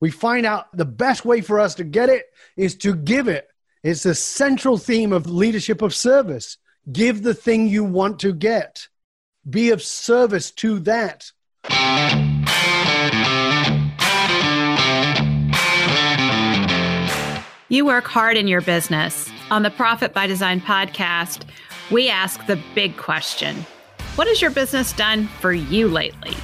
We find out the best way for us to get it is to give it. It's the central theme of leadership of service. Give the thing you want to get, be of service to that. You work hard in your business. On the Profit by Design podcast, we ask the big question What has your business done for you lately?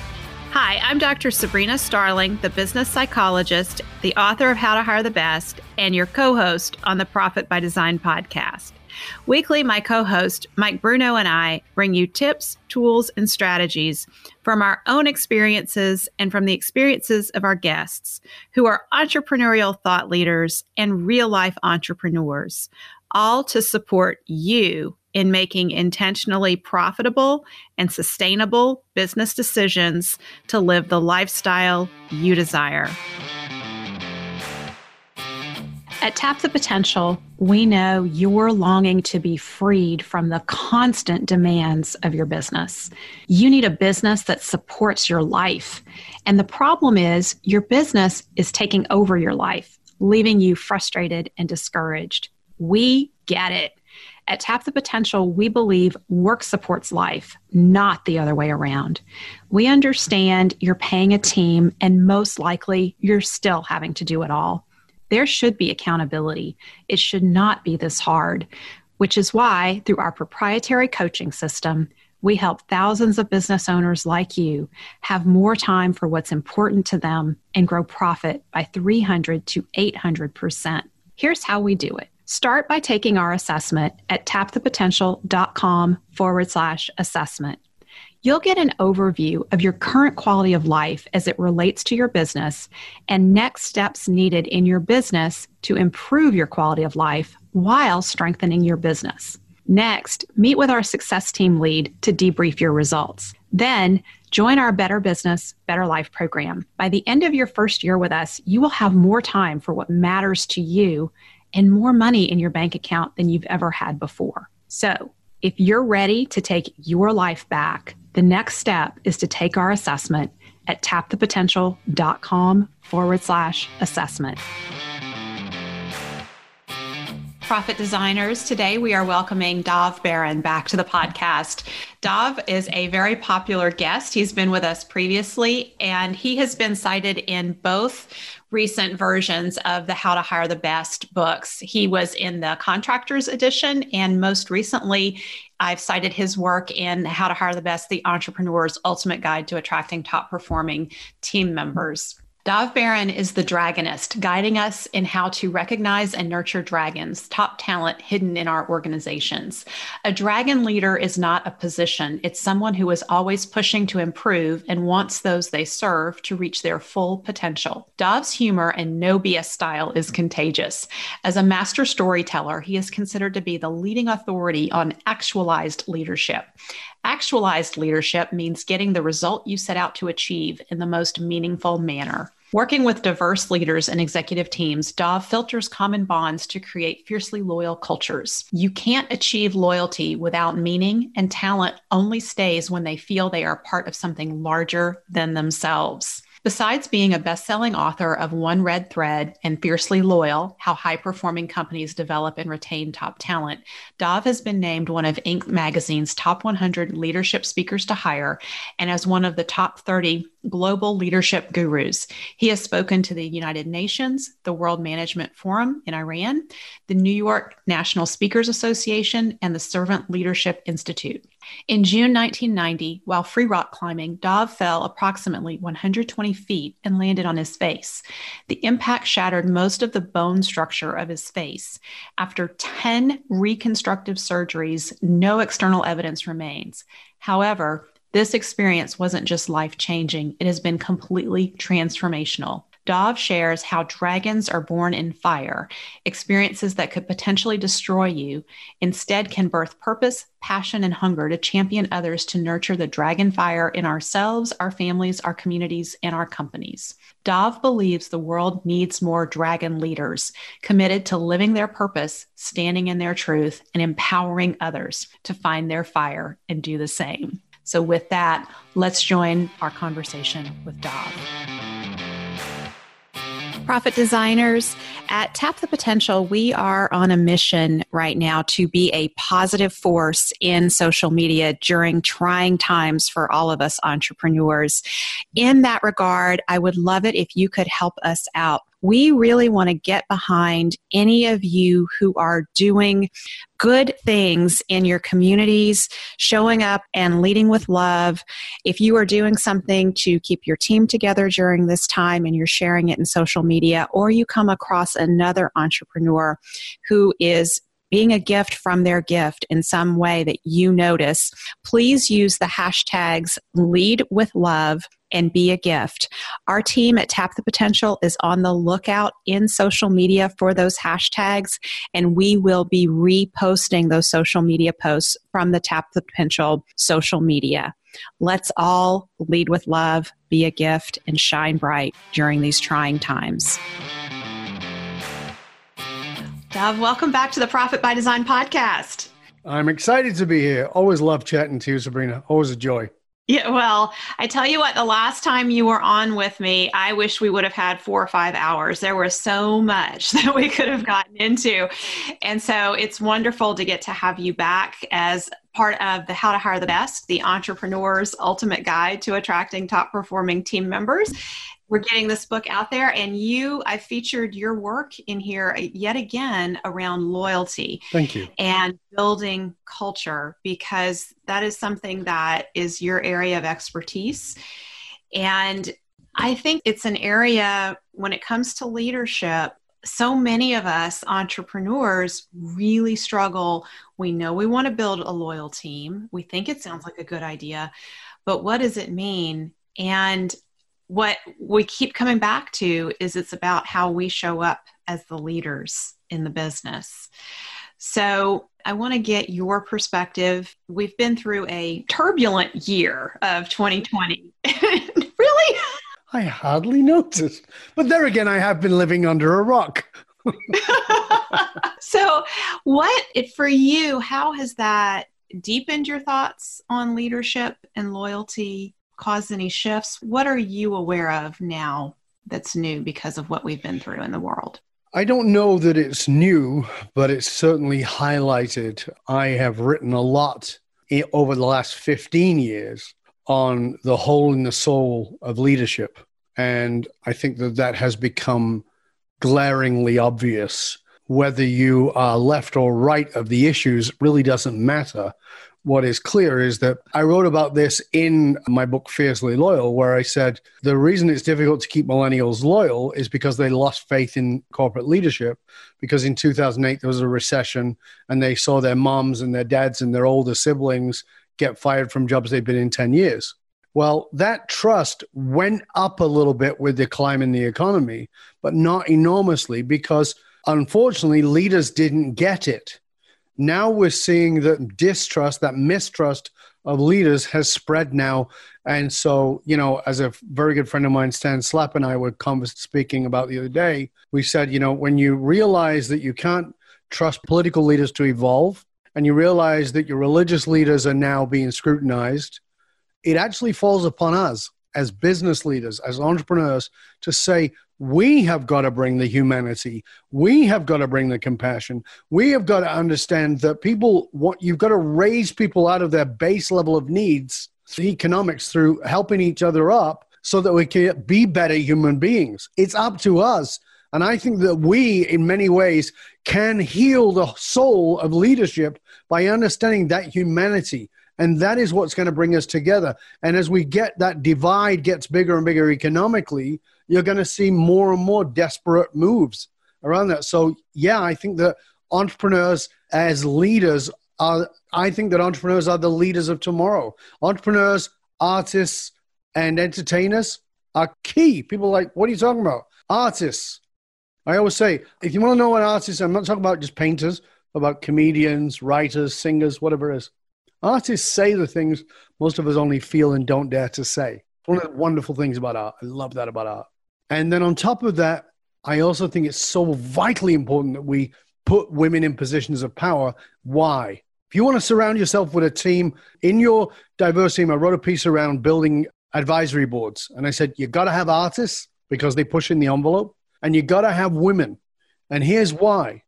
Hi, I'm Dr. Sabrina Starling, the business psychologist, the author of How to Hire the Best, and your co host on the Profit by Design podcast. Weekly, my co host, Mike Bruno, and I bring you tips, tools, and strategies from our own experiences and from the experiences of our guests, who are entrepreneurial thought leaders and real life entrepreneurs, all to support you in making intentionally profitable and sustainable business decisions to live the lifestyle you desire. At Tap the Potential, we know you're longing to be freed from the constant demands of your business. You need a business that supports your life. And the problem is, your business is taking over your life, leaving you frustrated and discouraged. We get it. At Tap the Potential, we believe work supports life, not the other way around. We understand you're paying a team, and most likely you're still having to do it all. There should be accountability. It should not be this hard, which is why, through our proprietary coaching system, we help thousands of business owners like you have more time for what's important to them and grow profit by 300 to 800%. Here's how we do it. Start by taking our assessment at tapthepotential.com forward slash assessment. You'll get an overview of your current quality of life as it relates to your business and next steps needed in your business to improve your quality of life while strengthening your business. Next, meet with our success team lead to debrief your results. Then, join our Better Business, Better Life program. By the end of your first year with us, you will have more time for what matters to you and more money in your bank account than you've ever had before. So, if you're ready to take your life back, the next step is to take our assessment at tapthepotential.com forward slash assessment. Profit Designers. Today we are welcoming Dov Baron back to the podcast. Dov is a very popular guest. He's been with us previously, and he has been cited in both recent versions of the How to Hire the Best books. He was in the Contractors Edition, and most recently, I've cited his work in How to Hire the Best, the Entrepreneur's Ultimate Guide to Attracting Top Performing Team Members. Dov Baron is the dragonist, guiding us in how to recognize and nurture dragons, top talent hidden in our organizations. A dragon leader is not a position, it's someone who is always pushing to improve and wants those they serve to reach their full potential. Dov's humor and no BS style is contagious. As a master storyteller, he is considered to be the leading authority on actualized leadership. Actualized leadership means getting the result you set out to achieve in the most meaningful manner. Working with diverse leaders and executive teams, Dov filters common bonds to create fiercely loyal cultures. You can't achieve loyalty without meaning, and talent only stays when they feel they are part of something larger than themselves. Besides being a best selling author of One Red Thread and Fiercely Loyal How High Performing Companies Develop and Retain Top Talent, Dov has been named one of Inc. magazine's top 100 leadership speakers to hire and as one of the top 30 global leadership gurus. He has spoken to the United Nations, the World Management Forum in Iran, the New York National Speakers Association, and the Servant Leadership Institute. In June 1990, while free rock climbing, Dov fell approximately 120 feet and landed on his face. The impact shattered most of the bone structure of his face. After 10 reconstructive surgeries, no external evidence remains. However, this experience wasn't just life changing, it has been completely transformational. Dov shares how dragons are born in fire, experiences that could potentially destroy you, instead can birth purpose, passion, and hunger to champion others to nurture the dragon fire in ourselves, our families, our communities, and our companies. Dov believes the world needs more dragon leaders committed to living their purpose, standing in their truth, and empowering others to find their fire and do the same. So, with that, let's join our conversation with Dov. Profit designers at Tap the Potential, we are on a mission right now to be a positive force in social media during trying times for all of us entrepreneurs. In that regard, I would love it if you could help us out we really want to get behind any of you who are doing good things in your communities, showing up and leading with love. If you are doing something to keep your team together during this time and you're sharing it in social media, or you come across another entrepreneur who is being a gift from their gift in some way that you notice, please use the hashtags lead with love and be a gift. Our team at Tap the Potential is on the lookout in social media for those hashtags, and we will be reposting those social media posts from the Tap the Potential social media. Let's all lead with love, be a gift, and shine bright during these trying times. Dov, welcome back to the Profit by Design podcast. I'm excited to be here. Always love chatting to you, Sabrina. Always a joy. Yeah, well, I tell you what, the last time you were on with me, I wish we would have had four or five hours. There was so much that we could have gotten into. And so it's wonderful to get to have you back as part of the How to Hire the Best, the entrepreneur's ultimate guide to attracting top performing team members we're getting this book out there and you i featured your work in here uh, yet again around loyalty thank you. and building culture because that is something that is your area of expertise. And i think it's an area when it comes to leadership so many of us entrepreneurs really struggle. We know we want to build a loyal team. We think it sounds like a good idea but what does it mean? And what we keep coming back to is it's about how we show up as the leaders in the business. So, I want to get your perspective. We've been through a turbulent year of 2020. really? I hardly noticed. But there again, I have been living under a rock. so, what for you, how has that deepened your thoughts on leadership and loyalty caused any shifts? What are you aware of now that's new because of what we've been through in the world? I don't know that it's new, but it's certainly highlighted. I have written a lot over the last 15 years on the hole in the soul of leadership. And I think that that has become glaringly obvious. Whether you are left or right of the issues really doesn't matter what is clear is that I wrote about this in my book, Fiercely Loyal, where I said the reason it's difficult to keep millennials loyal is because they lost faith in corporate leadership. Because in 2008, there was a recession and they saw their moms and their dads and their older siblings get fired from jobs they'd been in 10 years. Well, that trust went up a little bit with the climb in the economy, but not enormously because unfortunately leaders didn't get it now we're seeing that distrust, that mistrust of leaders has spread now. And so, you know, as a very good friend of mine, Stan Slap, and I were conversing speaking about the other day, we said, you know, when you realize that you can't trust political leaders to evolve, and you realize that your religious leaders are now being scrutinized, it actually falls upon us as business leaders, as entrepreneurs, to say, we have got to bring the humanity. We have got to bring the compassion. We have got to understand that people what you've got to raise people out of their base level of needs, economics, through helping each other up so that we can be better human beings. It's up to us. And I think that we, in many ways, can heal the soul of leadership by understanding that humanity. And that is what's going to bring us together. And as we get that divide gets bigger and bigger economically, you're going to see more and more desperate moves around that. So, yeah, I think that entrepreneurs as leaders are, I think that entrepreneurs are the leaders of tomorrow. Entrepreneurs, artists, and entertainers are key. People like, what are you talking about? Artists. I always say, if you want to know what artists, I'm not talking about just painters, about comedians, writers, singers, whatever it is. Artists say the things most of us only feel and don't dare to say. One of the wonderful things about art. I love that about art. And then on top of that, I also think it's so vitally important that we put women in positions of power. Why? If you want to surround yourself with a team in your diverse team, I wrote a piece around building advisory boards. And I said, you've got to have artists because they push in the envelope. And you've got to have women. And here's why.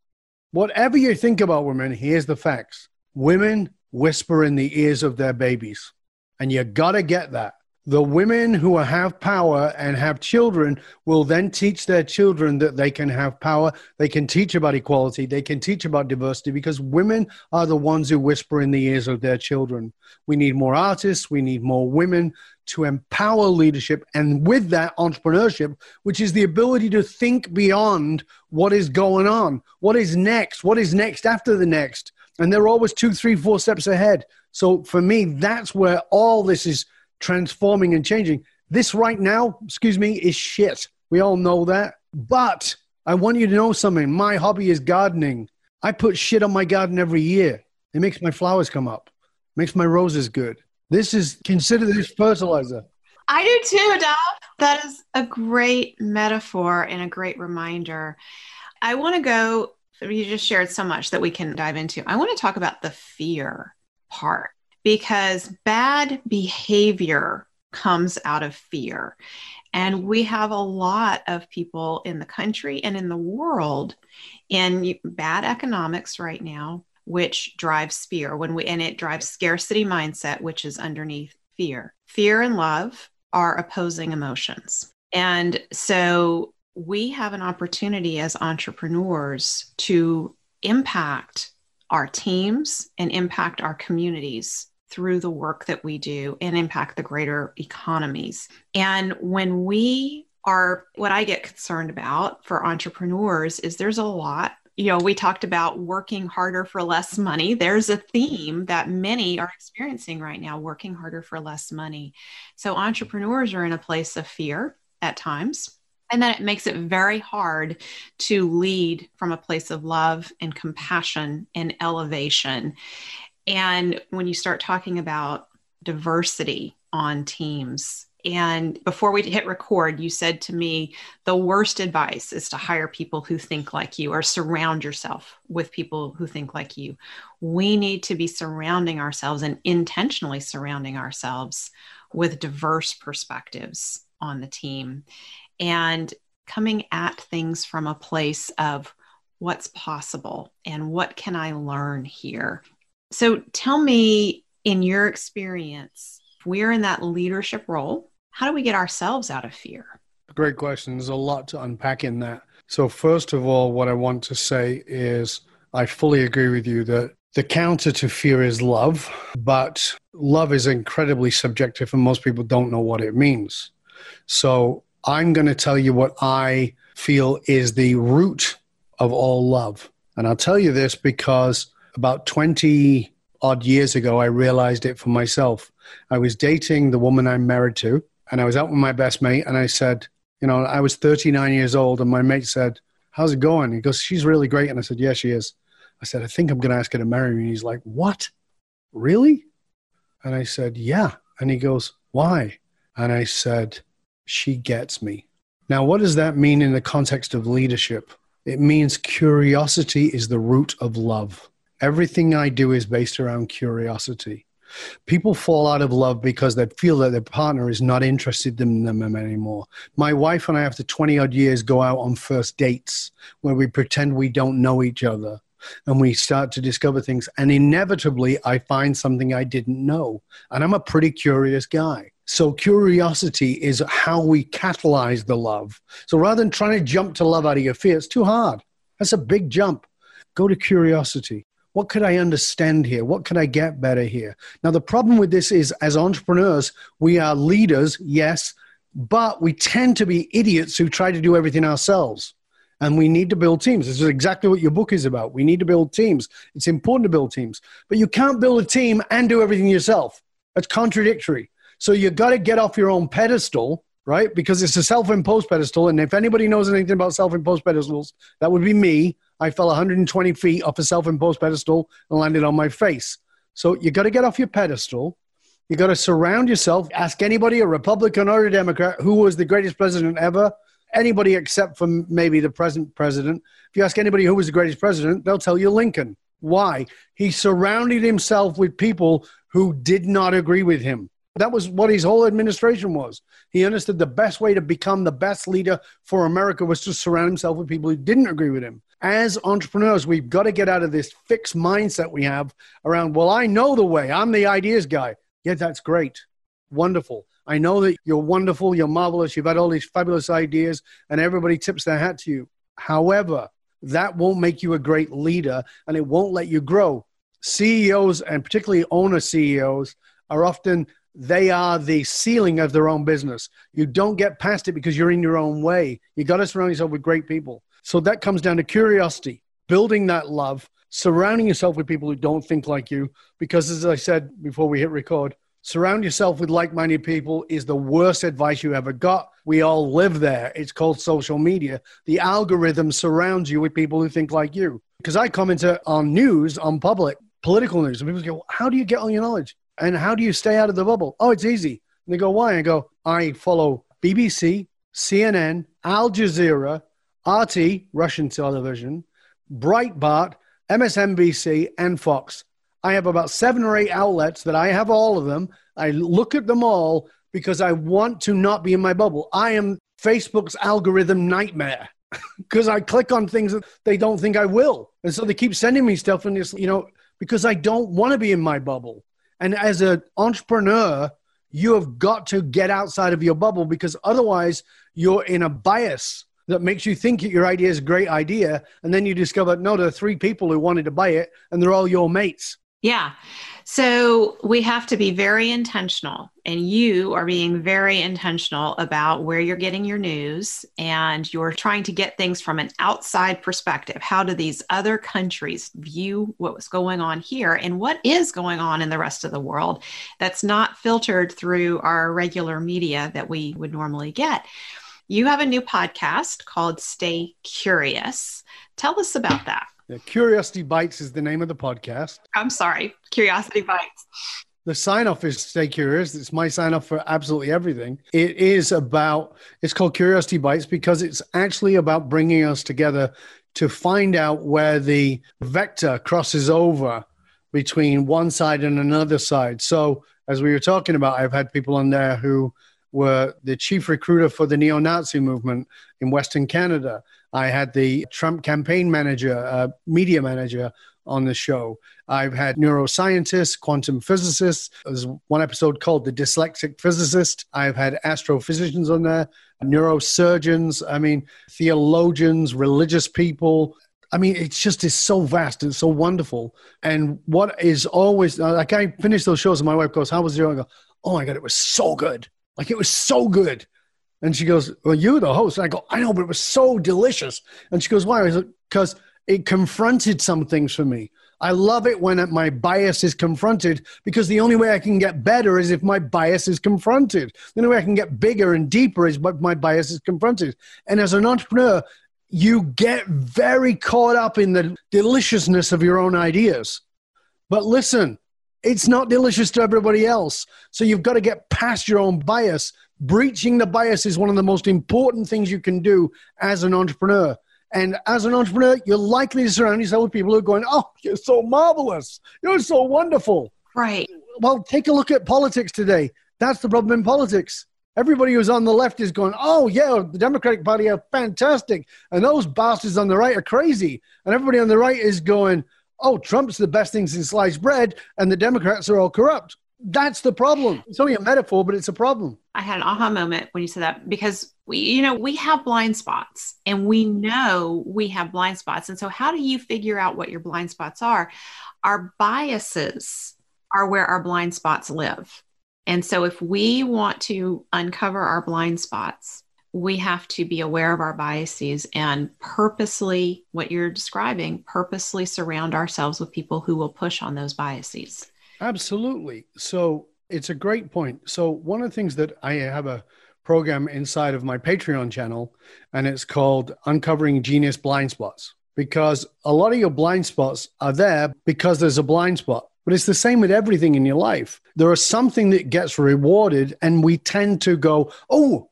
Whatever you think about women, here's the facts. Women whisper in the ears of their babies. And you've got to get that the women who have power and have children will then teach their children that they can have power. They can teach about equality. They can teach about diversity because women are the ones who whisper in the ears of their children. We need more artists. We need more women to empower leadership. And with that, entrepreneurship, which is the ability to think beyond what is going on. What is next? What is next after the next? And they're always two, three, four steps ahead. So for me, that's where all this is transforming and changing. This right now, excuse me, is shit. We all know that. But I want you to know something. My hobby is gardening. I put shit on my garden every year. It makes my flowers come up, makes my roses good. This is consider this fertilizer. I do too, Dov. That is a great metaphor and a great reminder. I want to go, you just shared so much that we can dive into. I want to talk about the fear part because bad behavior comes out of fear. And we have a lot of people in the country and in the world in bad economics right now, which drives fear when we and it drives scarcity mindset, which is underneath fear. Fear and love are opposing emotions. And so we have an opportunity as entrepreneurs to impact our teams and impact our communities through the work that we do and impact the greater economies. And when we are, what I get concerned about for entrepreneurs is there's a lot. You know, we talked about working harder for less money. There's a theme that many are experiencing right now working harder for less money. So, entrepreneurs are in a place of fear at times and then it makes it very hard to lead from a place of love and compassion and elevation. And when you start talking about diversity on teams, and before we hit record, you said to me, the worst advice is to hire people who think like you or surround yourself with people who think like you. We need to be surrounding ourselves and intentionally surrounding ourselves with diverse perspectives on the team and coming at things from a place of what's possible and what can I learn here. So tell me, in your experience, if we're in that leadership role, how do we get ourselves out of fear? Great question. There's a lot to unpack in that. So, first of all, what I want to say is I fully agree with you that the counter to fear is love, but love is incredibly subjective and most people don't know what it means. So, I'm going to tell you what I feel is the root of all love. And I'll tell you this because about 20 odd years ago, I realized it for myself. I was dating the woman I'm married to, and I was out with my best mate, and I said, you know, I was 39 years old, and my mate said, How's it going? He goes, She's really great. And I said, Yeah, she is. I said, I think I'm going to ask her to marry me. And he's like, What? Really? And I said, Yeah. And he goes, Why? And I said, she gets me. Now, what does that mean in the context of leadership? It means curiosity is the root of love. Everything I do is based around curiosity. People fall out of love because they feel that their partner is not interested in them anymore. My wife and I, after 20 odd years, go out on first dates where we pretend we don't know each other and we start to discover things. And inevitably, I find something I didn't know. And I'm a pretty curious guy. So curiosity is how we catalyze the love. So rather than trying to jump to love out of your fear, it's too hard. That's a big jump. Go to curiosity. What could I understand here? What could I get better here? Now, the problem with this is as entrepreneurs, we are leaders, yes, but we tend to be idiots who try to do everything ourselves. And we need to build teams. This is exactly what your book is about. We need to build teams. It's important to build teams, but you can't build a team and do everything yourself. That's contradictory. So you've got to get off your own pedestal, right? Because it's a self imposed pedestal. And if anybody knows anything about self imposed pedestals, that would be me. I fell 120 feet off a self imposed pedestal and landed on my face. So you got to get off your pedestal. You got to surround yourself. Ask anybody, a Republican or a Democrat, who was the greatest president ever. Anybody except for maybe the present president. If you ask anybody who was the greatest president, they'll tell you Lincoln. Why? He surrounded himself with people who did not agree with him That was what his whole administration was. He understood the best way to become the best leader for America was to surround himself with people who didn't agree with him. As entrepreneurs, we've got to get out of this fixed mindset we have around, well, I know the way, I'm the ideas guy. Yeah, that's great. Wonderful. I know that you're wonderful, you're marvelous, you've had all these fabulous ideas, and everybody tips their hat to you. However, that won't make you a great leader and it won't let you grow. CEOs and particularly owner CEOs are often they are the ceiling of their own business. You don't get past it because you're in your own way. You got to surround yourself with great people. So that comes down to curiosity, building that love, surrounding yourself with people who don't think like you. Because as I said before we hit record, surround yourself with like minded people is the worst advice you ever got. We all live there. It's called social media. The algorithm surrounds you with people who think like you. Because I comment on news, on public, political news, and people go, How do you get all your knowledge? And how do you stay out of the bubble? Oh, it's easy. And they go, Why? I go, I follow BBC, CNN, Al Jazeera, RT, Russian television, Breitbart, MSNBC, and Fox. I have about seven or eight outlets that I have all of them. I look at them all because I want to not be in my bubble. I am Facebook's algorithm nightmare because I click on things that they don't think I will. And so they keep sending me stuff and it's, you know, because I don't want to be in my bubble. And as an entrepreneur, you have got to get outside of your bubble because otherwise you're in a bias that makes you think that your idea is a great idea. And then you discover, no, there are three people who wanted to buy it and they're all your mates. Yeah. So we have to be very intentional, and you are being very intentional about where you're getting your news and you're trying to get things from an outside perspective. How do these other countries view what's going on here and what is going on in the rest of the world that's not filtered through our regular media that we would normally get? You have a new podcast called Stay Curious. Tell us about that. Yeah, Curiosity Bites is the name of the podcast. I'm sorry, Curiosity Bites. The sign off is Stay Curious. It's my sign off for absolutely everything. It is about, it's called Curiosity Bites because it's actually about bringing us together to find out where the vector crosses over between one side and another side. So, as we were talking about, I've had people on there who were the chief recruiter for the neo Nazi movement in Western Canada. I had the Trump campaign manager, uh, media manager on the show. I've had neuroscientists, quantum physicists. There's one episode called The Dyslexic Physicist. I've had astrophysicians on there, neurosurgeons, I mean, theologians, religious people. I mean, it's just it's so vast and so wonderful. And what is always like I finish those shows and my wife goes, How was your? I go, Oh my God, it was so good. Like it was so good. And she goes, Well, you're the host. And I go, I know, but it was so delicious. And she goes, Why? Because it confronted some things for me. I love it when my bias is confronted because the only way I can get better is if my bias is confronted. The only way I can get bigger and deeper is if my bias is confronted. And as an entrepreneur, you get very caught up in the deliciousness of your own ideas. But listen, it's not delicious to everybody else. So you've got to get past your own bias breaching the bias is one of the most important things you can do as an entrepreneur. And as an entrepreneur, you're likely to surround yourself with people who are going, Oh, you're so marvelous. You're so wonderful. Right. Well, take a look at politics today. That's the problem in politics. Everybody who's on the left is going, Oh, yeah, the Democratic Party are fantastic. And those bastards on the right are crazy. And everybody on the right is going, Oh, Trump's the best thing since sliced bread. And the Democrats are all corrupt. That's the problem. It's only a metaphor, but it's a problem. I had an aha moment when you said that because we, you know, we have blind spots and we know we have blind spots. And so, how do you figure out what your blind spots are? Our biases are where our blind spots live. And so, if we want to uncover our blind spots, we have to be aware of our biases and purposely, what you're describing, purposely surround ourselves with people who will push on those biases. Absolutely. So it's a great point. So one of the things that I have a program inside of my Patreon channel, and it's called Uncovering Genius Blind Spots. Because a lot of your blind spots are there because there's a blind spot. But it's the same with everything in your life. There is something that gets rewarded, and we tend to go, oh,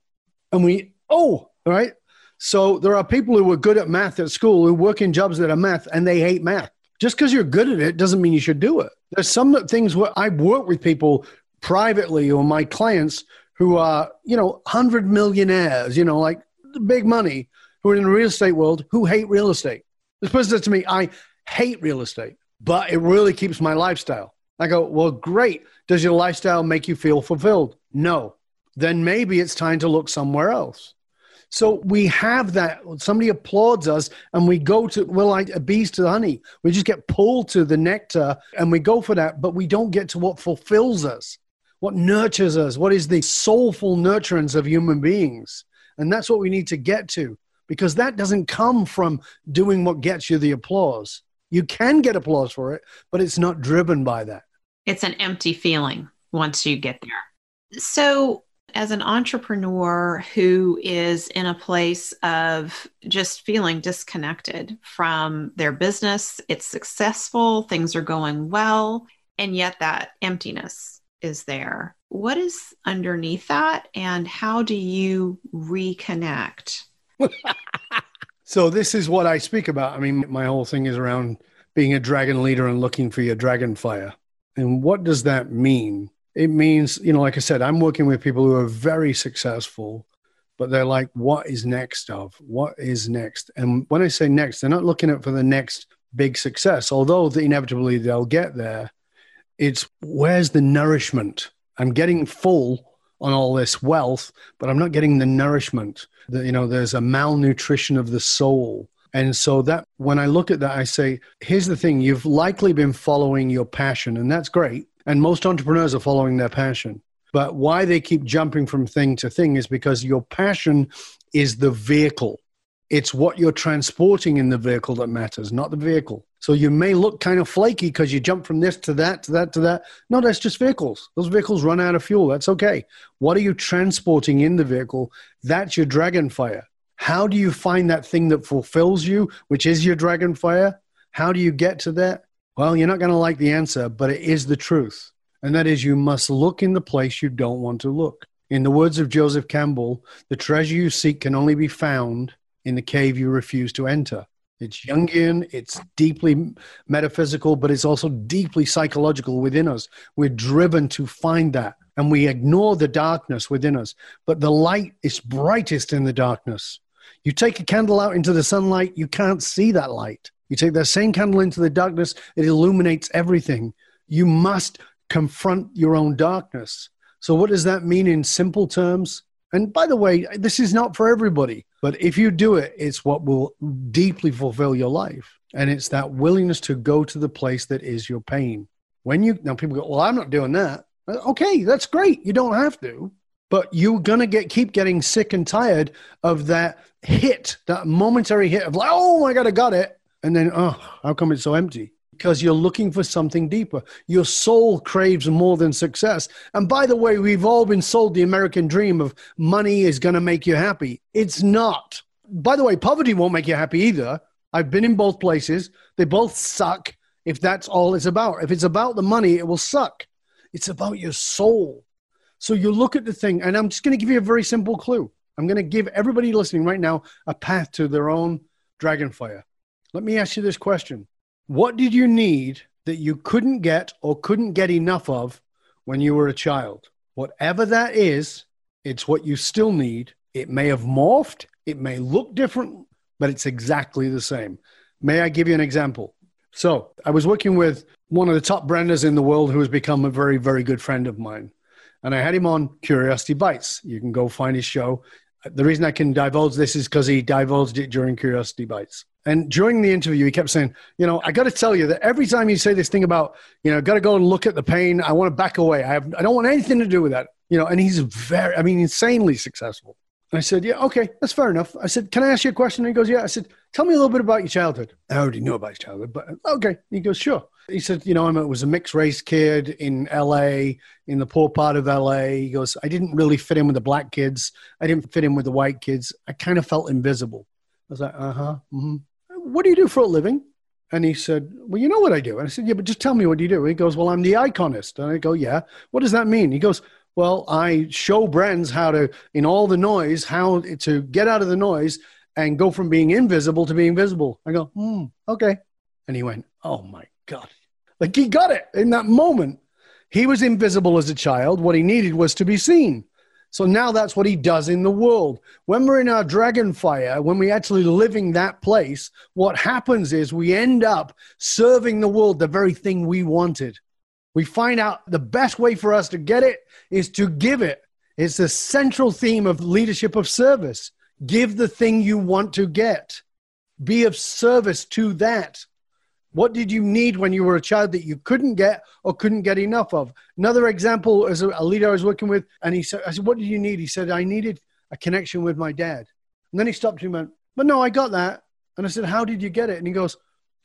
and we, oh, right? So there are people who are good at math at school who work in jobs that are math and they hate math. Just because you're good at it doesn't mean you should do it. There's some things where I work with people privately or my clients who are, you know, 100 millionaires, you know, like big money, who are in the real estate world who hate real estate. This person said to me, I hate real estate, but it really keeps my lifestyle. I go, well, great. Does your lifestyle make you feel fulfilled? No. Then maybe it's time to look somewhere else. So we have that. Somebody applauds us, and we go to, we're like a bees to the honey. We just get pulled to the nectar and we go for that, but we don't get to what fulfills us, what nurtures us, what is the soulful nurturance of human beings. And that's what we need to get to because that doesn't come from doing what gets you the applause. You can get applause for it, but it's not driven by that. It's an empty feeling once you get there. So, as an entrepreneur who is in a place of just feeling disconnected from their business, it's successful, things are going well, and yet that emptiness is there. What is underneath that, and how do you reconnect? so, this is what I speak about. I mean, my whole thing is around being a dragon leader and looking for your dragon fire. And what does that mean? It means, you know, like I said, I'm working with people who are very successful, but they're like, what is next of? What is next? And when I say next, they're not looking at for the next big success, although inevitably they'll get there. It's where's the nourishment? I'm getting full on all this wealth, but I'm not getting the nourishment. That you know, there's a malnutrition of the soul. And so that when I look at that, I say, here's the thing, you've likely been following your passion, and that's great. And most entrepreneurs are following their passion. But why they keep jumping from thing to thing is because your passion is the vehicle. It's what you're transporting in the vehicle that matters, not the vehicle. So you may look kind of flaky because you jump from this to that to that to that. No, that's just vehicles. Those vehicles run out of fuel. That's okay. What are you transporting in the vehicle? That's your dragon fire. How do you find that thing that fulfills you, which is your dragon fire? How do you get to that? Well, you're not going to like the answer, but it is the truth. And that is, you must look in the place you don't want to look. In the words of Joseph Campbell, the treasure you seek can only be found in the cave you refuse to enter. It's Jungian, it's deeply metaphysical, but it's also deeply psychological within us. We're driven to find that, and we ignore the darkness within us. But the light is brightest in the darkness. You take a candle out into the sunlight, you can't see that light. You take that same candle into the darkness, it illuminates everything. You must confront your own darkness. So, what does that mean in simple terms? And by the way, this is not for everybody, but if you do it, it's what will deeply fulfill your life. And it's that willingness to go to the place that is your pain. When you, now people go, well, I'm not doing that. Okay, that's great. You don't have to but you're to get keep getting sick and tired of that hit that momentary hit of like oh my god i got it and then, oh, how come it's so empty? Because you're looking for something deeper. Your soul craves more than success. And by the way, we've all been sold the American dream of money is going to make you happy. It's not. By the way, poverty won't make you happy either. I've been in both places. They both suck if that's all it's about. If it's about the money, it will suck. It's about your soul. So you look at the thing, and I'm just going to give you a very simple clue. I'm going to give everybody listening right now a path to their own dragon fire. Let me ask you this question What did you need that you couldn't get or couldn't get enough of when you were a child? Whatever that is, it's what you still need. It may have morphed, it may look different, but it's exactly the same. May I give you an example? So, I was working with one of the top branders in the world who has become a very, very good friend of mine. And I had him on Curiosity Bites. You can go find his show. The reason I can divulge this is because he divulged it during Curiosity Bites. And during the interview, he kept saying, you know, I got to tell you that every time you say this thing about, you know, got to go and look at the pain, I want to back away. I have, I don't want anything to do with that. You know, and he's very, I mean, insanely successful. And I said, yeah, okay, that's fair enough. I said, can I ask you a question? And he goes, yeah. I said, tell me a little bit about your childhood. I already knew about his childhood, but okay. He goes, sure. He said, you know, I was a mixed race kid in LA, in the poor part of LA. He goes, I didn't really fit in with the black kids. I didn't fit in with the white kids. I kind of felt invisible. I was like, uh huh. Mm-hmm what do you do for a living? And he said, Well, you know what I do. And I said, Yeah, but just tell me what you do? He goes, Well, I'm the iconist. And I go, Yeah. What does that mean? He goes, Well, I show brands how to, in all the noise, how to get out of the noise and go from being invisible to being visible. I go, Hmm, okay. And he went, Oh my God. Like he got it in that moment. He was invisible as a child. What he needed was to be seen. So now that's what he does in the world. When we're in our dragon fire, when we're actually living that place, what happens is we end up serving the world the very thing we wanted. We find out the best way for us to get it is to give it. It's the central theme of leadership of service. Give the thing you want to get. Be of service to that. What did you need when you were a child that you couldn't get or couldn't get enough of? Another example is a leader I was working with, and he said, I said, What did you need? He said, I needed a connection with my dad. And then he stopped and went, But no, I got that. And I said, How did you get it? And he goes,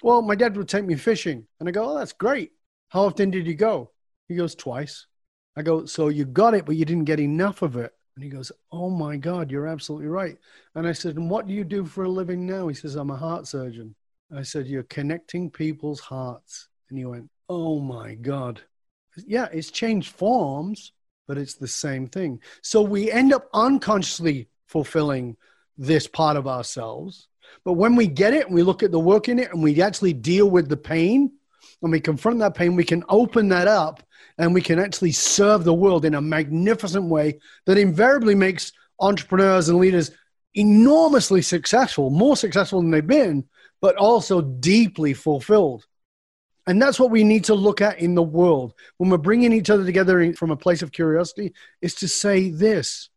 Well, my dad would take me fishing. And I go, Oh, that's great. How often did you go? He goes, Twice. I go, So you got it, but you didn't get enough of it. And he goes, Oh my God, you're absolutely right. And I said, And what do you do for a living now? He says, I'm a heart surgeon. I said, You're connecting people's hearts. And he went, Oh my God. Yeah, it's changed forms, but it's the same thing. So we end up unconsciously fulfilling this part of ourselves. But when we get it and we look at the work in it and we actually deal with the pain and we confront that pain, we can open that up and we can actually serve the world in a magnificent way that invariably makes entrepreneurs and leaders enormously successful, more successful than they've been, but also deeply fulfilled. And that's what we need to look at in the world when we're bringing each other together from a place of curiosity is to say this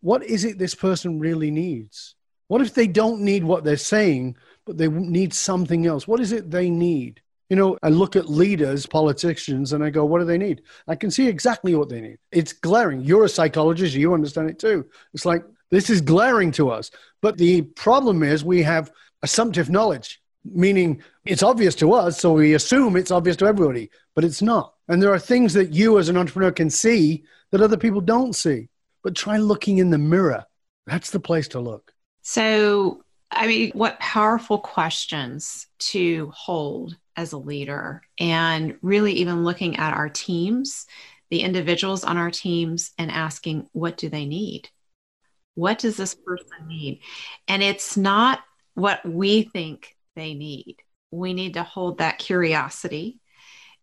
what is it this person really needs? What if they don't need what they're saying, but they need something else? What is it they need? You know, I look at leaders, politicians, and I go, what do they need? I can see exactly what they need. It's glaring. You're a psychologist, you understand it too. It's like, this is glaring to us. But the problem is we have assumptive knowledge, meaning it's obvious to us, so we assume it's obvious to everybody, but it's not. And there are things that you as an entrepreneur can see that other people don't see. But try looking in the mirror. That's the place to look. So, I mean, what powerful questions to hold as a leader, and really even looking at our teams, the individuals on our teams, and asking, what do they need? What does this person need? And it's not what we think they need. We need to hold that curiosity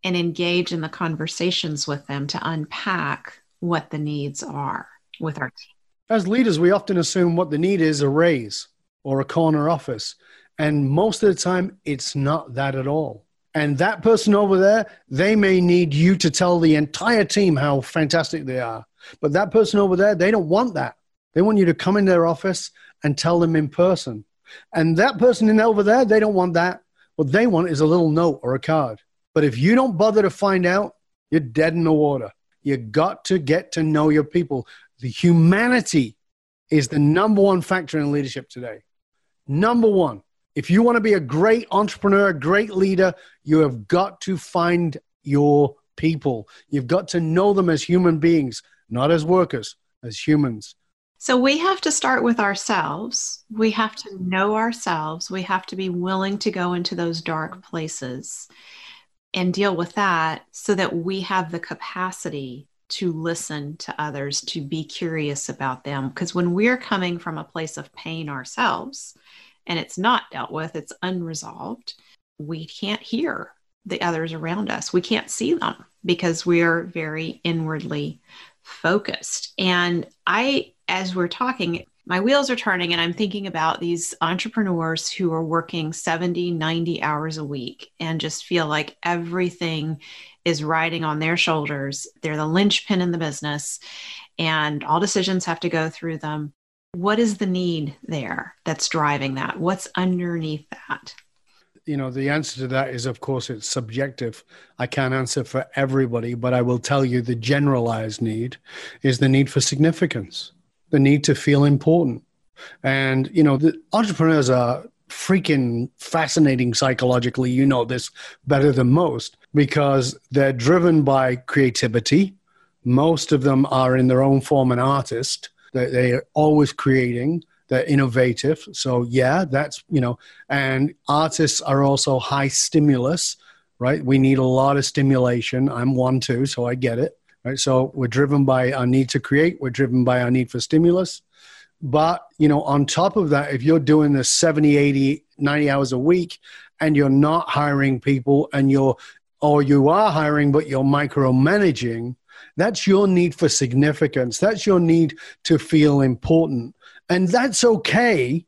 and engage in the conversations with them to unpack what the needs are with our team. As leaders, we often assume what the need is a raise or a corner office. And most of the time, it's not that at all. And that person over there, they may need you to tell the entire team how fantastic they are. But that person over there, they don't want that. They want you to come in their office and tell them in person. And that person in over there, they don't want that. What they want is a little note or a card. But if you don't bother to find out, you're dead in the water. You got to get to know your people. The humanity is the number one factor in leadership today. Number one. If you want to be a great entrepreneur, a great leader, you have got to find your people. You've got to know them as human beings, not as workers, as humans. So we have to start with ourselves. We have to know ourselves. We have to be willing to go into those dark places and deal with that so that we have the capacity to listen to others, to be curious about them. Because when we're coming from a place of pain ourselves and it's not dealt with, it's unresolved, we can't hear the others around us. We can't see them because we are very inwardly focused. And I as we're talking, my wheels are turning and I'm thinking about these entrepreneurs who are working 70, 90 hours a week and just feel like everything is riding on their shoulders. They're the linchpin in the business and all decisions have to go through them. What is the need there that's driving that? What's underneath that? you know the answer to that is of course it's subjective i can't answer for everybody but i will tell you the generalized need is the need for significance the need to feel important. And, you know, the entrepreneurs are freaking fascinating psychologically. You know this better than most because they're driven by creativity. Most of them are in their own form an artist. They're, they're always creating. They're innovative. So, yeah, that's, you know, and artists are also high stimulus, right? We need a lot of stimulation. I'm one too, so I get it. Right? So we're driven by our need to create, we're driven by our need for stimulus. But, you know, on top of that, if you're doing this 70, 80, 90 hours a week and you're not hiring people and you're or you are hiring, but you're micromanaging, that's your need for significance. That's your need to feel important. And that's okay.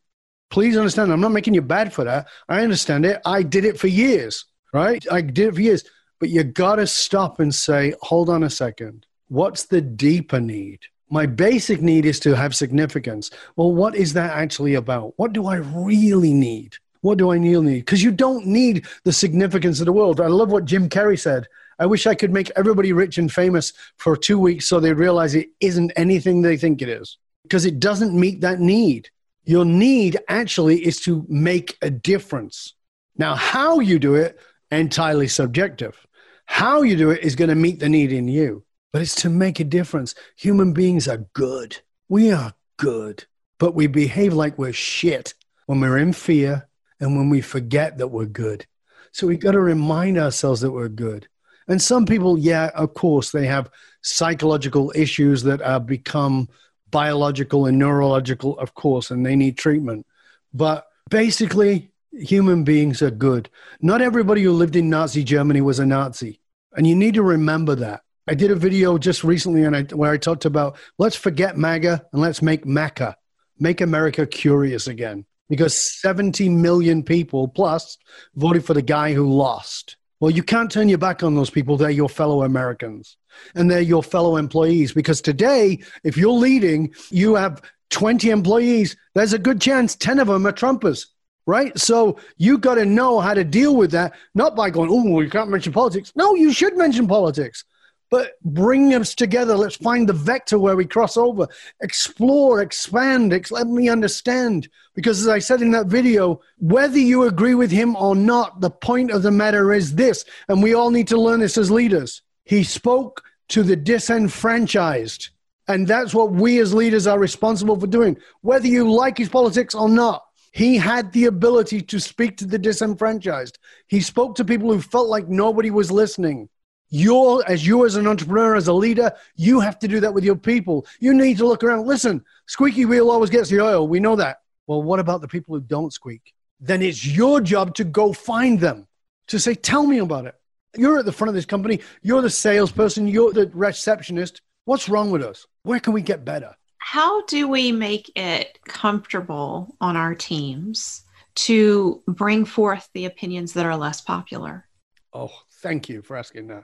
Please understand, I'm not making you bad for that. I understand it. I did it for years, right? I did it for years. But you got to stop and say, hold on a second. What's the deeper need? My basic need is to have significance. Well, what is that actually about? What do I really need? What do I really need? Because you don't need the significance of the world. I love what Jim Carrey said. I wish I could make everybody rich and famous for two weeks so they realize it isn't anything they think it is because it doesn't meet that need. Your need actually is to make a difference. Now, how you do it, entirely subjective. How you do it is going to meet the need in you, but it's to make a difference. Human beings are good. We are good, but we behave like we're shit when we're in fear and when we forget that we're good. So we've got to remind ourselves that we're good. And some people, yeah, of course, they have psychological issues that have become biological and neurological, of course, and they need treatment. But basically, human beings are good. Not everybody who lived in Nazi Germany was a Nazi. And you need to remember that. I did a video just recently and I, where I talked about let's forget MAGA and let's make Mecca, make America curious again. Because 70 million people plus voted for the guy who lost. Well, you can't turn your back on those people. They're your fellow Americans and they're your fellow employees. Because today, if you're leading, you have 20 employees, there's a good chance 10 of them are Trumpers, right? So you got to know how to deal with that, not by going, oh, you can't mention politics. No, you should mention politics but bring us together. Let's find the vector where we cross over, explore, expand, ex- let me understand. Because as I said in that video, whether you agree with him or not, the point of the matter is this, and we all need to learn this as leaders. He spoke to the disenfranchised. And that's what we as leaders are responsible for doing. Whether you like his politics or not, he had the ability to speak to the disenfranchised. He spoke to people who felt like nobody was listening. You're, as you as an entrepreneur, as a leader, you have to do that with your people. You need to look around. Listen, squeaky wheel always gets the oil. Oh, we know that. Well, what about the people who don't squeak? Then it's your job to go find them, to say, tell me about it. You're at the front of this company. You're the salesperson. You're the receptionist. What's wrong with us? Where can we get better? How do we make it comfortable on our teams to bring forth the opinions that are less popular? Oh, thank you for asking that.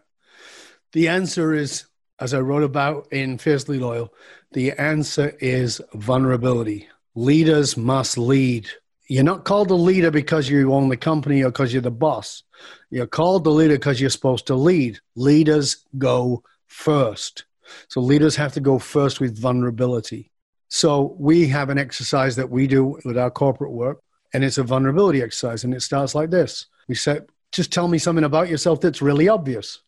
The answer is, as I wrote about in Fiercely Loyal, the answer is vulnerability. Leaders must lead. You're not called a leader because you own the company or because you're the boss. You're called the leader because you're supposed to lead. Leaders go first. So leaders have to go first with vulnerability. So we have an exercise that we do with our corporate work, and it's a vulnerability exercise. And it starts like this. We set, just tell me something about yourself that's really obvious.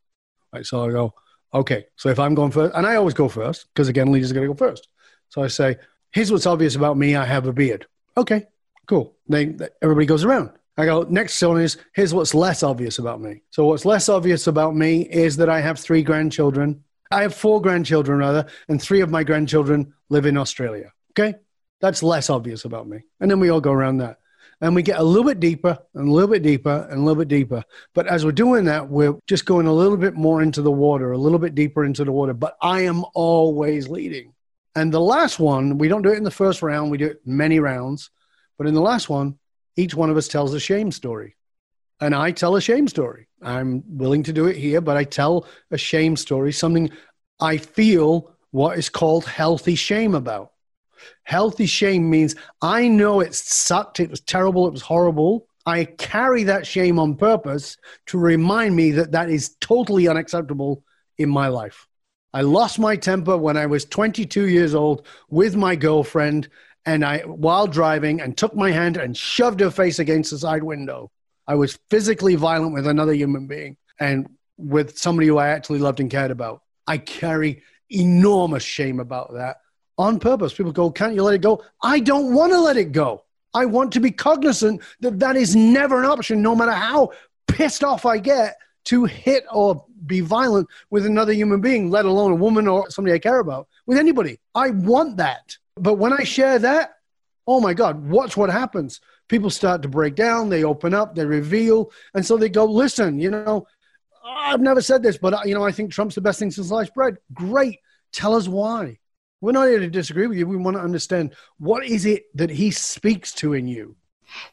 Right. So I go, okay. So if I'm going first, and I always go first, because again, leaders are going to go first. So I say, here's what's obvious about me. I have a beard. Okay, cool. Then everybody goes around. I go, next one is, here's what's less obvious about me. So what's less obvious about me is that I have three grandchildren. I have four grandchildren, rather, and three of my grandchildren live in Australia. Okay? That's less obvious about me. And then we all go around that and we get a little bit deeper and a little bit deeper and a little bit deeper. But as we're doing that, we're just going a little bit more into the water, a little bit deeper into the water. But I am always leading. And the last one, we don't do it in the first round, we do it many rounds. But in the last one, each one of us tells a shame story. And I tell a shame story. I'm willing to do it here, but I tell a shame story, something I feel what is called healthy shame about. Healthy shame means I know it sucked, it was terrible, it was horrible. I carry that shame on purpose to remind me that that is totally unacceptable in my life. I lost my temper when I was 22 years old with my girlfriend and I while driving and took my hand and shoved her face against the side window. I was physically violent with another human being and with somebody who I actually loved and cared about. I carry enormous shame about that on purpose. People go, Can't you let it go? I don't want to let it go. I want to be cognizant that that is never an option, no matter how pissed off I get to hit or be violent with another human being, let alone a woman or somebody I care about, with anybody. I want that. But when I share that, oh my God, watch what happens. People start to break down, they open up, they reveal. And so they go, listen, you know, I've never said this, but uh, you know, I think Trump's the best thing since sliced bread. Great. Tell us why. We're not here to disagree with you. We want to understand what is it that he speaks to in you.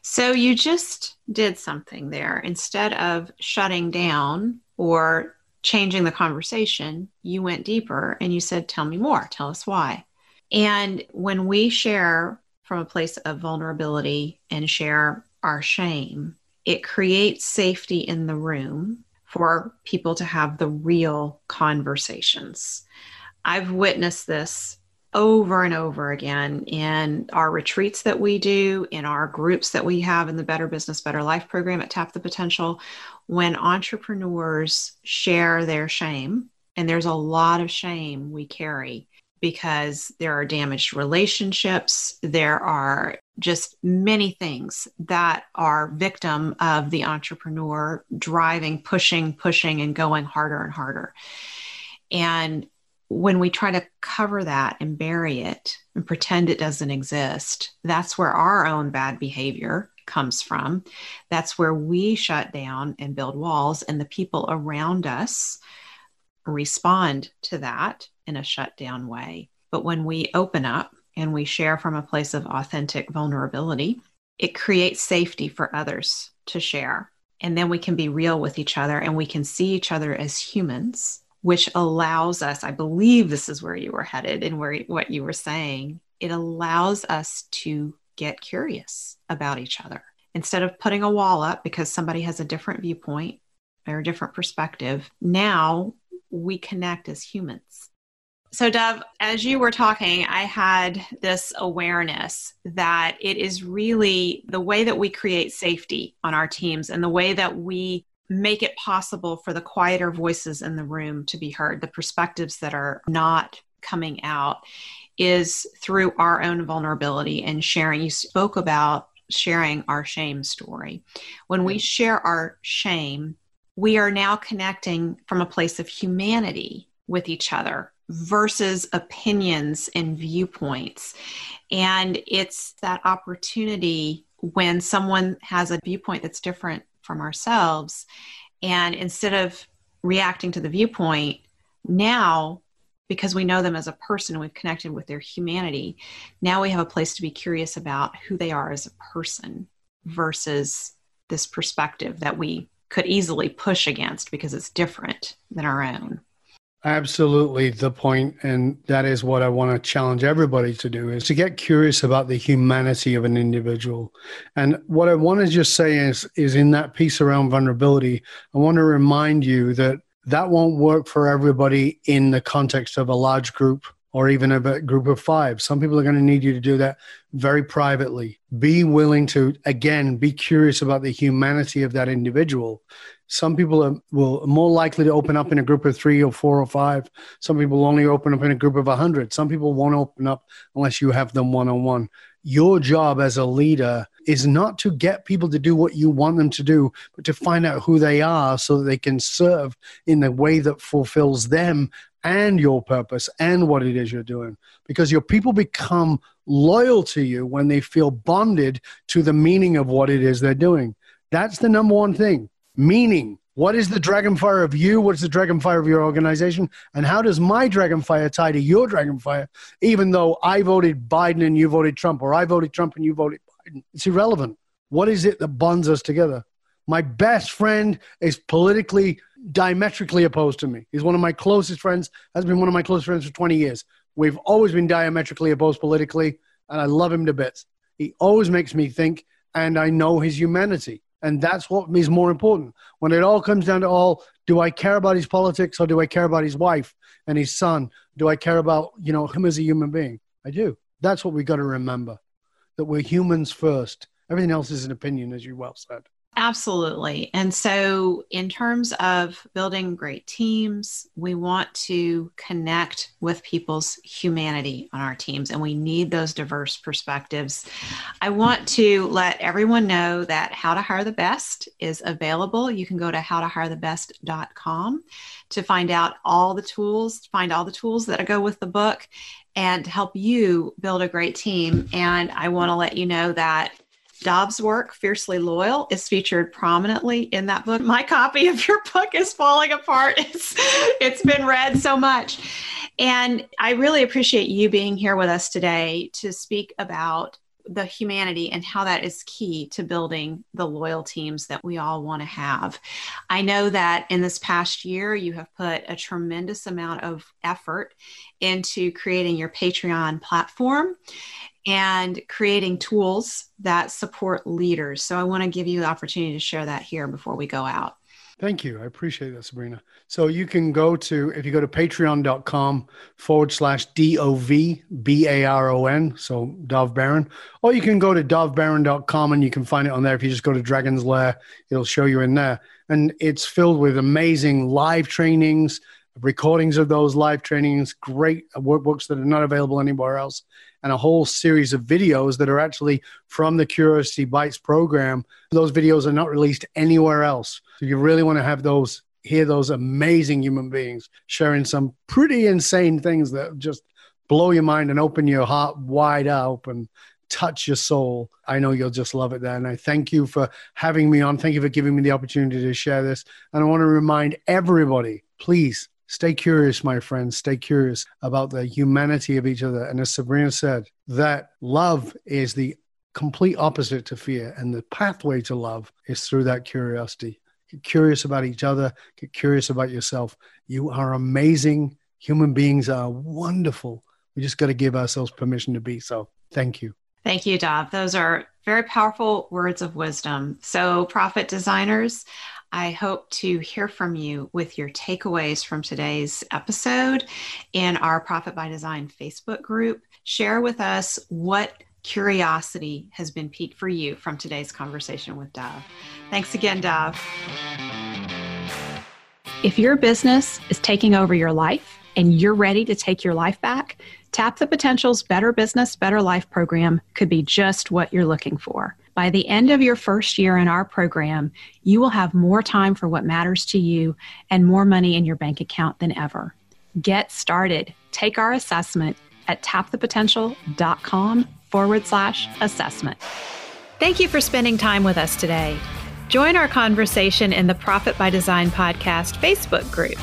So you just did something there. Instead of shutting down or changing the conversation, you went deeper and you said, Tell me more. Tell us why. And when we share from a place of vulnerability and share our shame, it creates safety in the room for people to have the real conversations. I've witnessed this over and over again in our retreats that we do, in our groups that we have in the Better Business, Better Life program at Tap the Potential, when entrepreneurs share their shame, and there's a lot of shame we carry because there are damaged relationships, there are just many things that are victim of the entrepreneur driving, pushing, pushing, and going harder and harder. And when we try to cover that and bury it and pretend it doesn't exist, that's where our own bad behavior comes from. That's where we shut down and build walls, and the people around us respond to that in a shutdown way. But when we open up and we share from a place of authentic vulnerability, it creates safety for others to share. And then we can be real with each other and we can see each other as humans which allows us, I believe this is where you were headed and where what you were saying, it allows us to get curious about each other. Instead of putting a wall up because somebody has a different viewpoint or a different perspective, now we connect as humans. So, Dov, as you were talking, I had this awareness that it is really the way that we create safety on our teams and the way that we make it possible for the quieter voices in the room to be heard, the perspectives that are not coming out, is through our own vulnerability and sharing. You spoke about sharing our shame story. When we share our shame, we are now connecting from a place of humanity with each other versus opinions and viewpoints. And it's that opportunity when someone has a viewpoint that's different from ourselves. And instead of reacting to the viewpoint, now, because we know them as a person, we've connected with their humanity, now we have a place to be curious about who they are as a person versus this perspective that we could easily push against because it's different than our own. Absolutely the point, and that is what I want to challenge everybody to do is to get curious about the humanity of an individual. And what I want to just say is, is in that piece around vulnerability, I want to remind you that that won't work for everybody in the context of a large group or even a group of five. Some people are going to need you to do that very privately. Be willing to, again, be curious about the humanity of that individual some people are will more likely to open up in a group of three or four or five. Some people only open up in a group of a hundred. Some people won't open up unless you have them one on one. Your job as a leader is not to get people to do what you want them to do, but to find out who they are so that they can serve in the way that fulfills them and your purpose and what it is you're doing. Because your people become loyal to you when they feel bonded to the meaning of what it is they're doing. That's the number one thing meaning. What is the dragonfire of you? What's the dragonfire of your organization? And how does my dragonfire tie to your dragonfire, even though I voted Biden and you voted Trump, or I voted Trump and you voted Biden? It's irrelevant. What is it that bonds us together? My best friend is politically diametrically opposed to me. He's one of my closest friends, has been one of my close friends for 20 years. We've always been diametrically opposed politically, and I love him to bits. He always makes me think, and I know his humanity. And that's what is more important. When it all comes down to all, do I care about his politics or do I care about his wife and his son? Do I care about, you know, him as a human being? I do. That's what we got to remember. That we're humans first. Everything else is an opinion, as you well said. Absolutely. And so, in terms of building great teams, we want to connect with people's humanity on our teams, and we need those diverse perspectives. I want to let everyone know that How to Hire the Best is available. You can go to howtohirethebest.com to find out all the tools, find all the tools that go with the book, and help you build a great team. And I want to let you know that Dov's work, Fiercely Loyal, is featured prominently in that book. My copy of your book is falling apart. It's it's been read so much. And I really appreciate you being here with us today to speak about the humanity and how that is key to building the loyal teams that we all want to have. I know that in this past year, you have put a tremendous amount of effort into creating your Patreon platform and creating tools that support leaders. So I want to give you the opportunity to share that here before we go out. Thank you. I appreciate that, Sabrina. So you can go to, if you go to patreon.com forward slash D O V B A R O N, so Dov Baron, or you can go to dovbaron.com and you can find it on there. If you just go to Dragon's Lair, it'll show you in there. And it's filled with amazing live trainings, recordings of those live trainings, great workbooks that are not available anywhere else, and a whole series of videos that are actually from the Curiosity Bites program. Those videos are not released anywhere else. So you really want to have those, hear those amazing human beings sharing some pretty insane things that just blow your mind and open your heart wide open touch your soul. I know you'll just love it there. And I thank you for having me on. Thank you for giving me the opportunity to share this. And I want to remind everybody, please Stay curious, my friends. Stay curious about the humanity of each other. And as Sabrina said, that love is the complete opposite to fear. And the pathway to love is through that curiosity. Get curious about each other, get curious about yourself. You are amazing. Human beings are wonderful. We just got to give ourselves permission to be so. Thank you. Thank you, Dov. Those are very powerful words of wisdom. So, profit designers, I hope to hear from you with your takeaways from today's episode in our Profit by Design Facebook group. Share with us what curiosity has been piqued for you from today's conversation with Dov. Thanks again, Dov. If your business is taking over your life and you're ready to take your life back, Tap the Potential's Better Business, Better Life program could be just what you're looking for. By the end of your first year in our program, you will have more time for what matters to you and more money in your bank account than ever. Get started. Take our assessment at tapthepotential.com forward slash assessment. Thank you for spending time with us today. Join our conversation in the Profit by Design podcast Facebook group.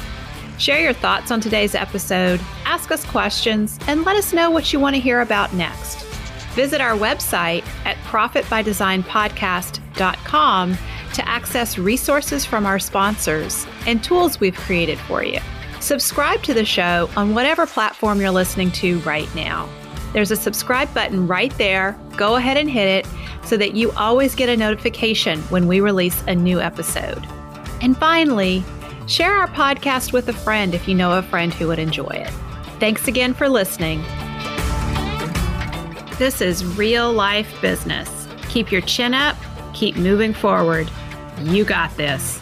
Share your thoughts on today's episode, ask us questions, and let us know what you want to hear about next. Visit our website at profitbydesignpodcast.com to access resources from our sponsors and tools we've created for you. Subscribe to the show on whatever platform you're listening to right now. There's a subscribe button right there. Go ahead and hit it so that you always get a notification when we release a new episode. And finally, share our podcast with a friend if you know a friend who would enjoy it. Thanks again for listening. This is real life business. Keep your chin up, keep moving forward. You got this.